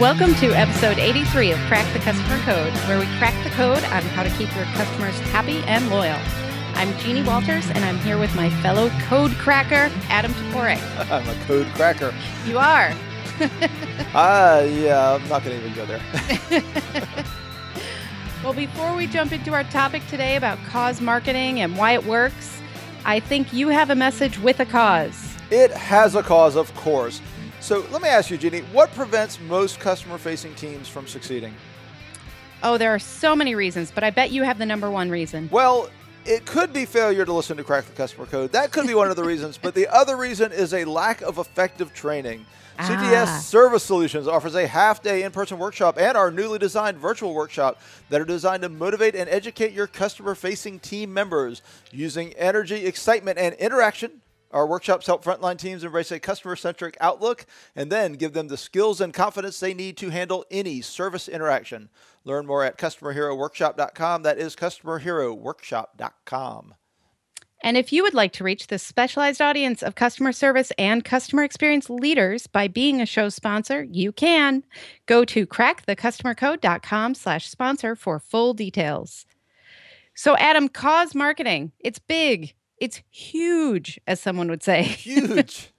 Welcome to episode 83 of Crack the Customer Code, where we crack the code on how to keep your customers happy and loyal. I'm Jeannie Walters, and I'm here with my fellow code cracker, Adam Toporek. I'm a code cracker. You are. Ah, uh, yeah, I'm not going to even go there. well, before we jump into our topic today about cause marketing and why it works, I think you have a message with a cause. It has a cause, of course. So let me ask you, Jeannie, what prevents most customer facing teams from succeeding? Oh, there are so many reasons, but I bet you have the number one reason. Well, it could be failure to listen to Crack the Customer Code. That could be one of the reasons, but the other reason is a lack of effective training. Ah. CTS Service Solutions offers a half day in person workshop and our newly designed virtual workshop that are designed to motivate and educate your customer facing team members using energy, excitement, and interaction our workshops help frontline teams embrace a customer centric outlook and then give them the skills and confidence they need to handle any service interaction. Learn more at CustomerHeroWorkshop.com. That is CustomerHeroWorkshop.com. And if you would like to reach the specialized audience of customer service and customer experience leaders by being a show sponsor, you can. Go to crackthecustomercode.com slash sponsor for full details. So, Adam, cause marketing, it's big. It's huge, as someone would say. Huge.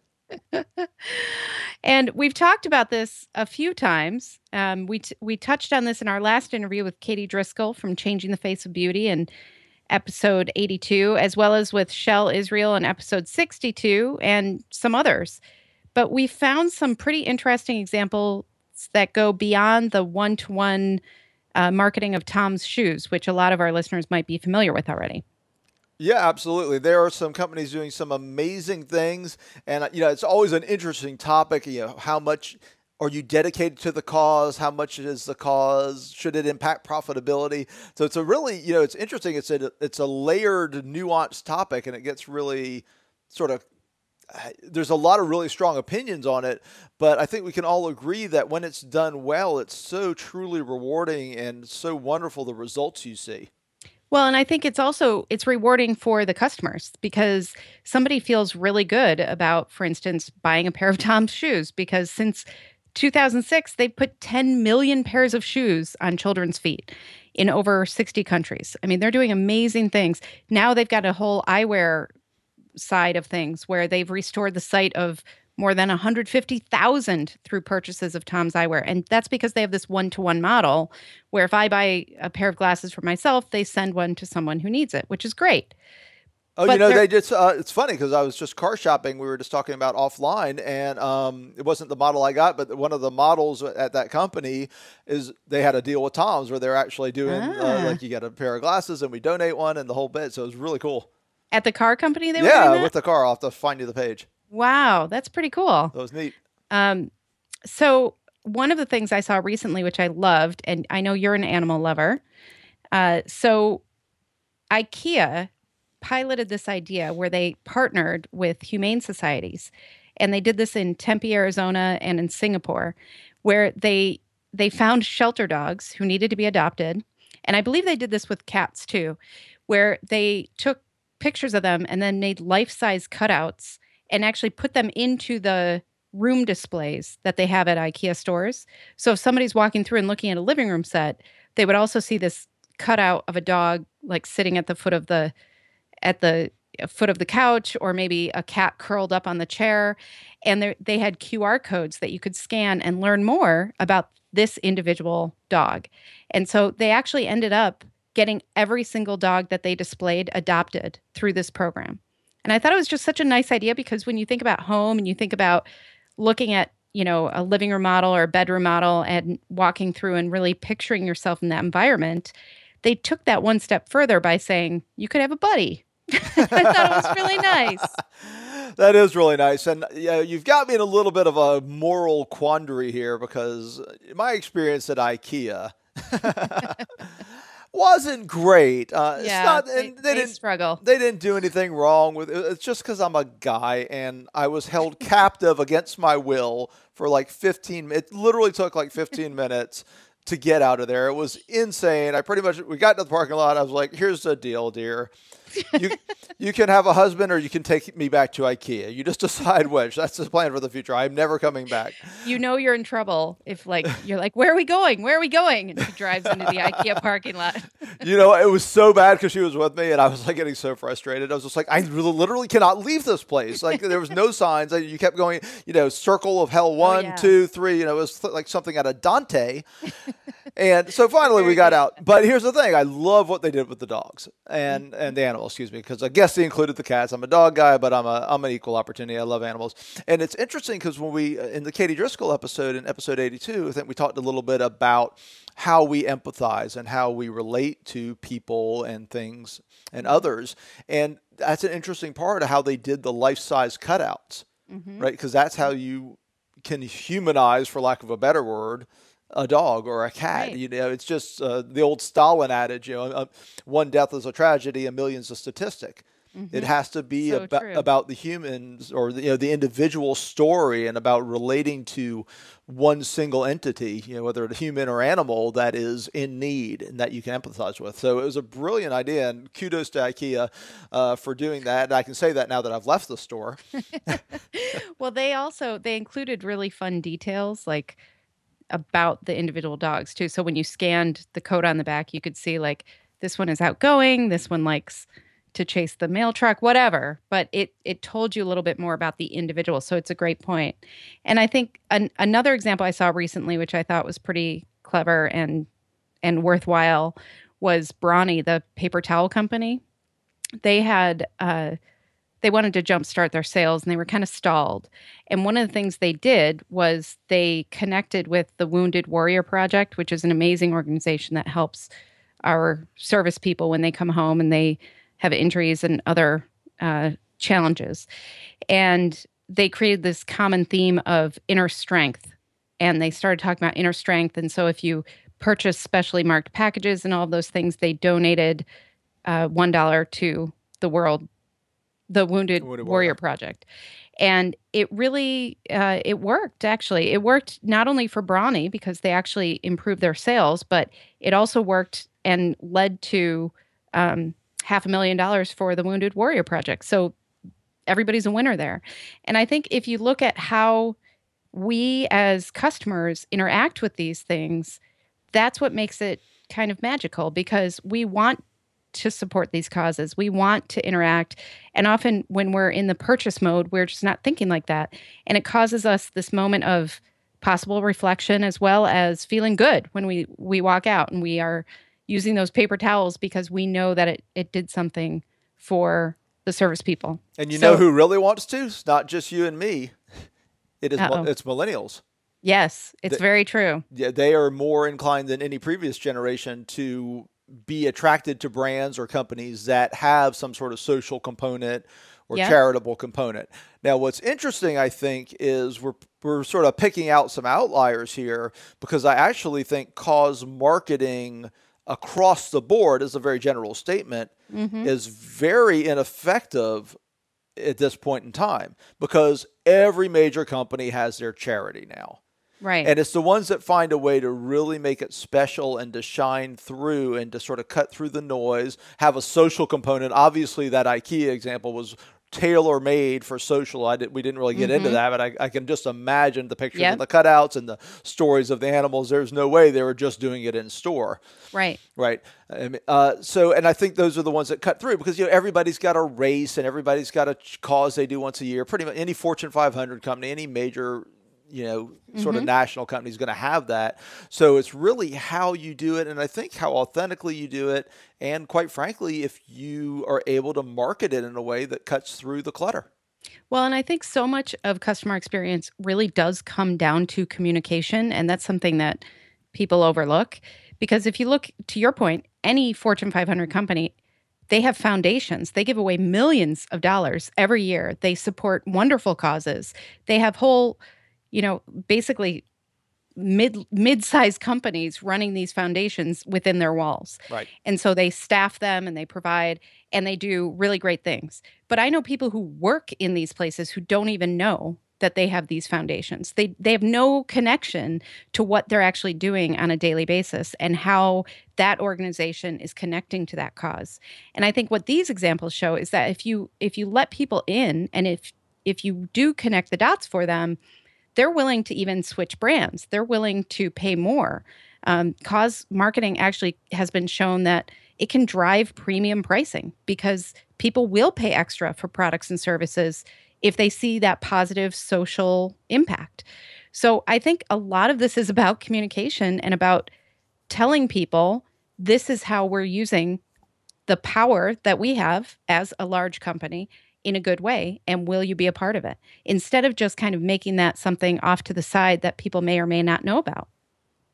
and we've talked about this a few times. Um, we t- we touched on this in our last interview with Katie Driscoll from Changing the Face of Beauty and episode 82, as well as with Shel Israel in episode 62 and some others. But we found some pretty interesting examples that go beyond the one to one marketing of Tom's shoes, which a lot of our listeners might be familiar with already. Yeah, absolutely. There are some companies doing some amazing things, and uh, you know it's always an interesting topic. You know, how much are you dedicated to the cause? How much is the cause? Should it impact profitability? So it's a really you know it's interesting. It's a it's a layered, nuanced topic, and it gets really sort of there's a lot of really strong opinions on it, but I think we can all agree that when it's done well, it's so truly rewarding and so wonderful the results you see. Well, and I think it's also it's rewarding for the customers because somebody feels really good about, for instance, buying a pair of Tom's shoes because since 2006 they've put 10 million pairs of shoes on children's feet in over 60 countries. I mean, they're doing amazing things. Now they've got a whole eyewear side of things where they've restored the sight of more than 150,000 through purchases of Tom's Eyewear. And that's because they have this one to one model where if I buy a pair of glasses for myself, they send one to someone who needs it, which is great. Oh, but you know, they just, uh, it's funny because I was just car shopping. We were just talking about offline, and um, it wasn't the model I got, but one of the models at that company is they had a deal with Tom's where they're actually doing, uh, ah. uh, like, you get a pair of glasses and we donate one and the whole bit. So it was really cool. At the car company, they yeah, were Yeah, with the car. I'll have to find you the page. Wow, that's pretty cool. That was neat. Um, so one of the things I saw recently, which I loved, and I know you're an animal lover. Uh, so IKEA piloted this idea where they partnered with humane societies, and they did this in Tempe, Arizona, and in Singapore, where they they found shelter dogs who needed to be adopted, and I believe they did this with cats too, where they took pictures of them and then made life size cutouts and actually put them into the room displays that they have at IKEA stores. So if somebody's walking through and looking at a living room set, they would also see this cutout of a dog like sitting at the foot of the at the uh, foot of the couch or maybe a cat curled up on the chair and they had QR codes that you could scan and learn more about this individual dog. And so they actually ended up getting every single dog that they displayed adopted through this program. And I thought it was just such a nice idea because when you think about home and you think about looking at, you know, a living room model or a bedroom model and walking through and really picturing yourself in that environment, they took that one step further by saying you could have a buddy. I thought it was really nice. that is really nice. And yeah, you've got me in a little bit of a moral quandary here because my experience at IKEA wasn't great. Uh, yeah, not, they, they, they, didn't struggle. They didn't do anything wrong with it. It's just because I'm a guy and I was held captive against my will for like 15. It literally took like 15 minutes to get out of there. It was insane. I pretty much we got to the parking lot. I was like, "Here's the deal, dear. You you can have a husband or you can take me back to IKEA. You just decide which. That's the plan for the future. I'm never coming back. You know you're in trouble if like you're like, where are we going? Where are we going? And he drives into the IKEA parking lot. you know, it was so bad because she was with me, and I was like getting so frustrated. I was just like, I literally cannot leave this place. Like there was no signs. You kept going. You know, circle of hell oh, one, oh, yeah. two, three. You know, it was like something out of Dante. And so finally we got out. But here's the thing: I love what they did with the dogs and and the animals. Excuse me, because I guess they included the cats. I'm a dog guy, but I'm a I'm an equal opportunity. I love animals, and it's interesting because when we in the Katie Driscoll episode in episode 82, I think we talked a little bit about how we empathize and how we relate to people and things and others, and that's an interesting part of how they did the life size cutouts, mm-hmm. right? Because that's how you can humanize, for lack of a better word, a dog or a cat. Right. You know, it's just uh, the old Stalin adage. You know, uh, one death is a tragedy, a million's a statistic. Mm-hmm. It has to be so ab- about the humans or the, you know the individual story and about relating to one single entity, you know, whether it's human or animal that is in need and that you can empathize with. So it was a brilliant idea, and kudos to IKEA uh, for doing that. And I can say that now that I've left the store. well, they also they included really fun details like about the individual dogs too. So when you scanned the code on the back, you could see like this one is outgoing, this one likes to chase the mail truck, whatever. But it it told you a little bit more about the individual. So it's a great point. And I think an, another example I saw recently, which I thought was pretty clever and and worthwhile, was Brawny, the paper towel company. They had uh, they wanted to jumpstart their sales and they were kind of stalled. And one of the things they did was they connected with the Wounded Warrior Project, which is an amazing organization that helps our service people when they come home and they have injuries and other uh, challenges. And they created this common theme of inner strength. And they started talking about inner strength. And so if you purchase specially marked packages and all those things, they donated uh, $1 to the World the Wounded, Wounded Warrior, Warrior Project. And it really uh, it worked actually. It worked not only for Brawny because they actually improved their sales, but it also worked and led to um, half a million dollars for the Wounded Warrior Project. So everybody's a winner there. And I think if you look at how we as customers interact with these things, that's what makes it kind of magical because we want to support these causes. We want to interact. And often when we're in the purchase mode, we're just not thinking like that. And it causes us this moment of possible reflection as well as feeling good when we we walk out and we are using those paper towels because we know that it, it did something for the service people. And you so, know who really wants to? It's not just you and me. It is it's millennials. Yes, it's they, very true. Yeah, they are more inclined than any previous generation to be attracted to brands or companies that have some sort of social component or yeah. charitable component. Now, what's interesting, I think, is we're we're sort of picking out some outliers here because I actually think cause marketing across the board is a very general statement mm-hmm. is very ineffective at this point in time because every major company has their charity now. Right. And it's the ones that find a way to really make it special and to shine through and to sort of cut through the noise, have a social component. Obviously, that IKEA example was tailor made for social. I did, we didn't really get mm-hmm. into that, but I, I, can just imagine the pictures yep. and the cutouts and the stories of the animals. There's no way they were just doing it in store. Right. Right. Uh, so, and I think those are the ones that cut through because you know everybody's got a race and everybody's got a cause they do once a year. Pretty much any Fortune 500 company, any major you know, sort mm-hmm. of national company is going to have that. So it's really how you do it, and I think how authentically you do it, and quite frankly, if you are able to market it in a way that cuts through the clutter. Well, and I think so much of customer experience really does come down to communication, and that's something that people overlook. Because if you look to your point, any Fortune 500 company, they have foundations. They give away millions of dollars every year. They support wonderful causes. They have whole you know, basically mid mid-sized companies running these foundations within their walls. Right. And so they staff them and they provide and they do really great things. But I know people who work in these places who don't even know that they have these foundations. They they have no connection to what they're actually doing on a daily basis and how that organization is connecting to that cause. And I think what these examples show is that if you if you let people in and if if you do connect the dots for them, they're willing to even switch brands. They're willing to pay more. Um, cause marketing actually has been shown that it can drive premium pricing because people will pay extra for products and services if they see that positive social impact. So I think a lot of this is about communication and about telling people this is how we're using the power that we have as a large company in a good way and will you be a part of it instead of just kind of making that something off to the side that people may or may not know about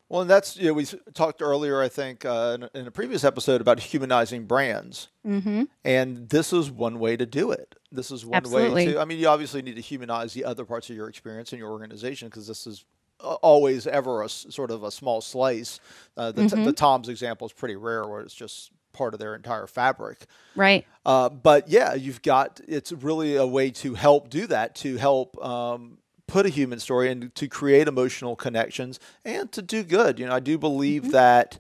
well, and that's you know we talked earlier, I think, uh, in, in, a previous episode about humanizing brands, mm-hmm. and this is one way to do it. This is one Absolutely. way to. I mean, you obviously need to humanize the other parts of your experience in your organization because this is always ever a sort of a small slice. Uh, the, mm-hmm. t- the Tom's example is pretty rare, where it's just part of their entire fabric. Right. Uh, but yeah, you've got it's really a way to help do that to help. Um, put a human story and to create emotional connections and to do good. You know, I do believe mm-hmm. that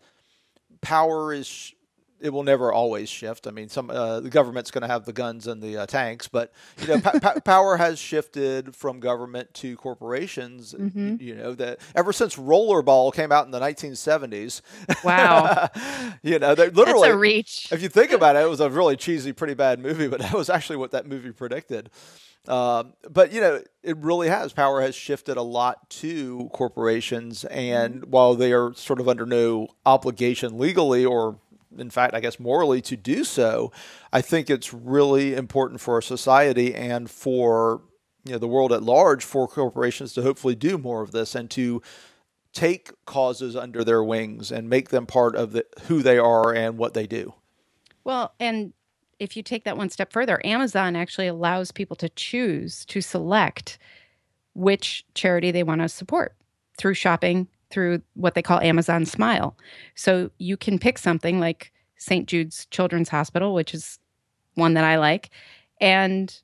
power is it will never always shift. I mean, some uh, the government's going to have the guns and the uh, tanks, but you know, pa- pa- power has shifted from government to corporations. Mm-hmm. You know that ever since Rollerball came out in the 1970s. Wow. you know, they literally That's a reach. If you think about it, it was a really cheesy, pretty bad movie, but that was actually what that movie predicted. Um, but you know, it really has. Power has shifted a lot to corporations, and mm-hmm. while they are sort of under no obligation legally, or in fact, I guess morally, to do so, I think it's really important for our society and for you know the world at large for corporations to hopefully do more of this and to take causes under their wings and make them part of the, who they are and what they do. Well, and if you take that one step further, Amazon actually allows people to choose to select which charity they want to support through shopping through what they call Amazon Smile. So you can pick something like St. Jude's Children's Hospital, which is one that I like, and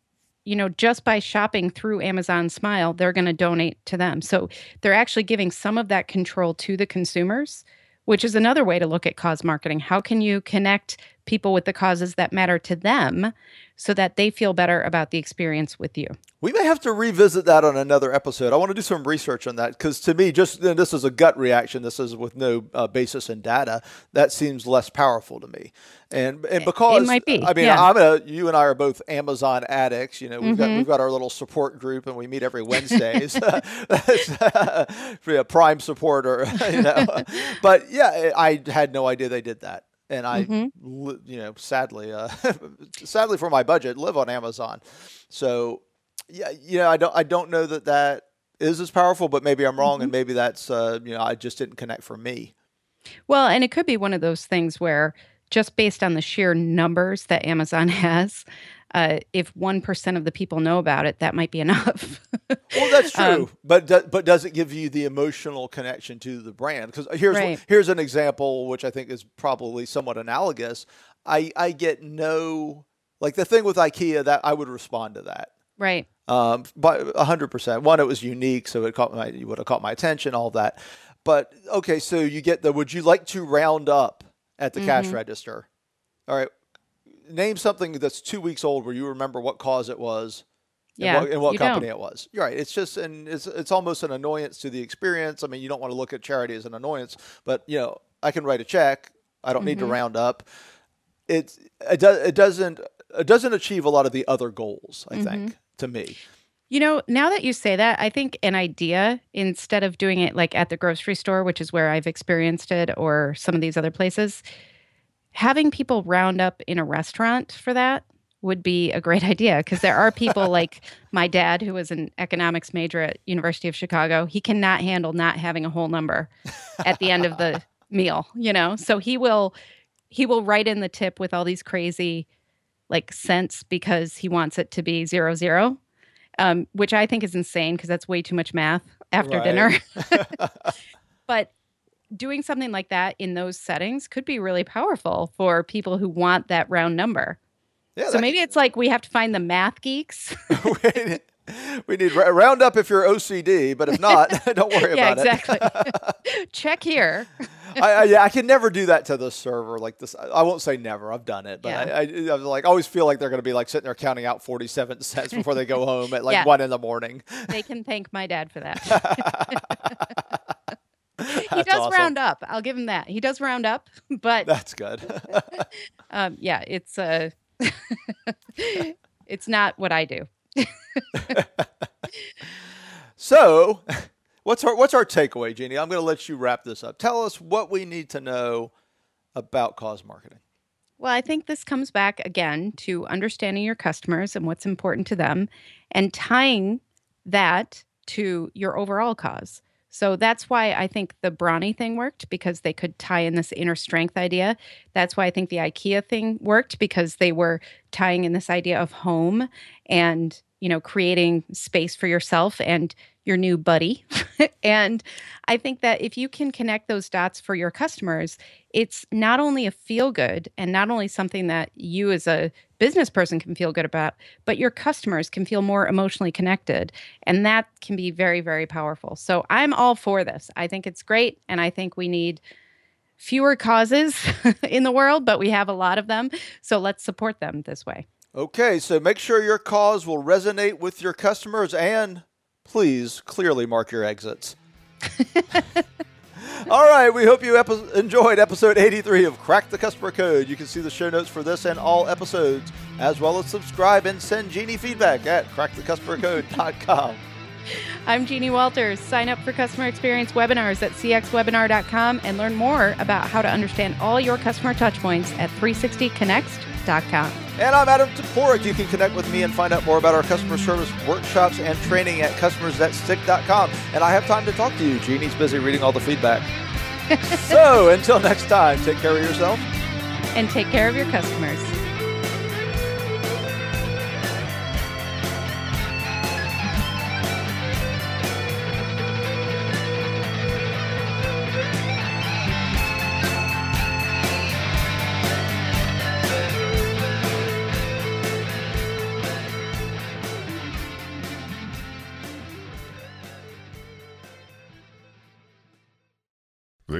you know, just by shopping through Amazon Smile, they're going to donate to them. So they're actually giving some of that control to the consumers, which is another way to look at cause marketing. How can you connect people with the causes that matter to them so that they feel better about the experience with you. We may have to revisit that on another episode. I want to do some research on that because to me, just this is a gut reaction. This is with no uh, basis in data. That seems less powerful to me, and and because it might be. I mean, yeah. I'm a you and I are both Amazon addicts. You know, we've mm-hmm. got we've got our little support group, and we meet every Wednesdays. for a prime supporter, you know. but yeah, I had no idea they did that and I, mm-hmm. you know, sadly, uh, sadly for my budget, live on Amazon. So, yeah, you know, I don't, I don't know that that is as powerful, but maybe I'm wrong, mm-hmm. and maybe that's, uh, you know, I just didn't connect for me. Well, and it could be one of those things where just based on the sheer numbers that Amazon has, uh, if 1% of the people know about it, that might be enough. well, that's um, true. Um, but, do, but does it give you the emotional connection to the brand? Because here's, right. here's an example, which I think is probably somewhat analogous. I, I get no, like the thing with IKEA, that I would respond to that. Right. Um, but 100%. One, it was unique, so it caught my, you would have caught my attention, all that. But okay, so you get the would you like to round up at the mm-hmm. cash register? All right, name something that's two weeks old where you remember what cause it was yeah, and what, and what company don't. it was. You're right. It's just and it's it's almost an annoyance to the experience. I mean, you don't want to look at charity as an annoyance, but you know, I can write a check. I don't mm-hmm. need to mm-hmm. round up. It it, does, it doesn't it doesn't achieve a lot of the other goals. I mm-hmm. think to me. You know, now that you say that, I think an idea instead of doing it like at the grocery store, which is where I've experienced it, or some of these other places, having people round up in a restaurant for that would be a great idea because there are people like my dad who was an economics major at University of Chicago. He cannot handle not having a whole number at the end of the meal, you know. So he will he will write in the tip with all these crazy like cents because he wants it to be zero zero, um, which I think is insane because that's way too much math after right. dinner. but doing something like that in those settings could be really powerful for people who want that round number. Yeah, so maybe it's like we have to find the math geeks we need round up if you're OCD, but if not, don't worry yeah, about exactly. Check here. I, I, yeah, I can never do that to the server like this. I, I won't say never. I've done it, but Yeah. I, I, I like always feel like they're going to be like sitting there counting out 47 cents before they go home at like Yeah. one in the morning. They can thank my dad for that. he That's does awesome. round up. I'll give him that. He does round up, but That's good. um, yeah, it's uh, it's not what I do. so, what's our what's our takeaway, Jeannie? I'm going to let you wrap this up. Tell us what we need to know about cause marketing. Well, I think this comes back again to understanding your customers and what's important to them and tying that to your overall cause. So that's why I think the Brawny thing worked because they could tie in this inner strength idea. That's why I think the IKEA thing worked because they were tying in this idea of home and, you know, creating space for yourself and your new buddy. and I think that if you can connect those dots for your customers, it's not only a feel good and not only something that you as a business person can feel good about, but your customers can feel more emotionally connected. And that can be very, very powerful. So I'm all for this. I think it's great. And I think we need fewer causes in the world, but we have a lot of them. So let's support them this way. Okay, so make sure your cause will resonate with your customers and please clearly mark your exits. All right, we hope you epi- enjoyed episode 83 of Crack the Customer Code. You can see the show notes for this and all episodes, as well as subscribe and send Jeannie feedback at crackthecustomercode.com. I'm Jeannie Walters. Sign up for customer experience webinars at cxwebinar.com and learn more about how to understand all your customer touchpoints at 360connext.com. And I'm Adam Toporek. You can connect with me and find out more about our customer service workshops and training at customersthatstick.com. And I have time to talk to you. Jeannie's busy reading all the feedback. so until next time, take care of yourself. And take care of your customers.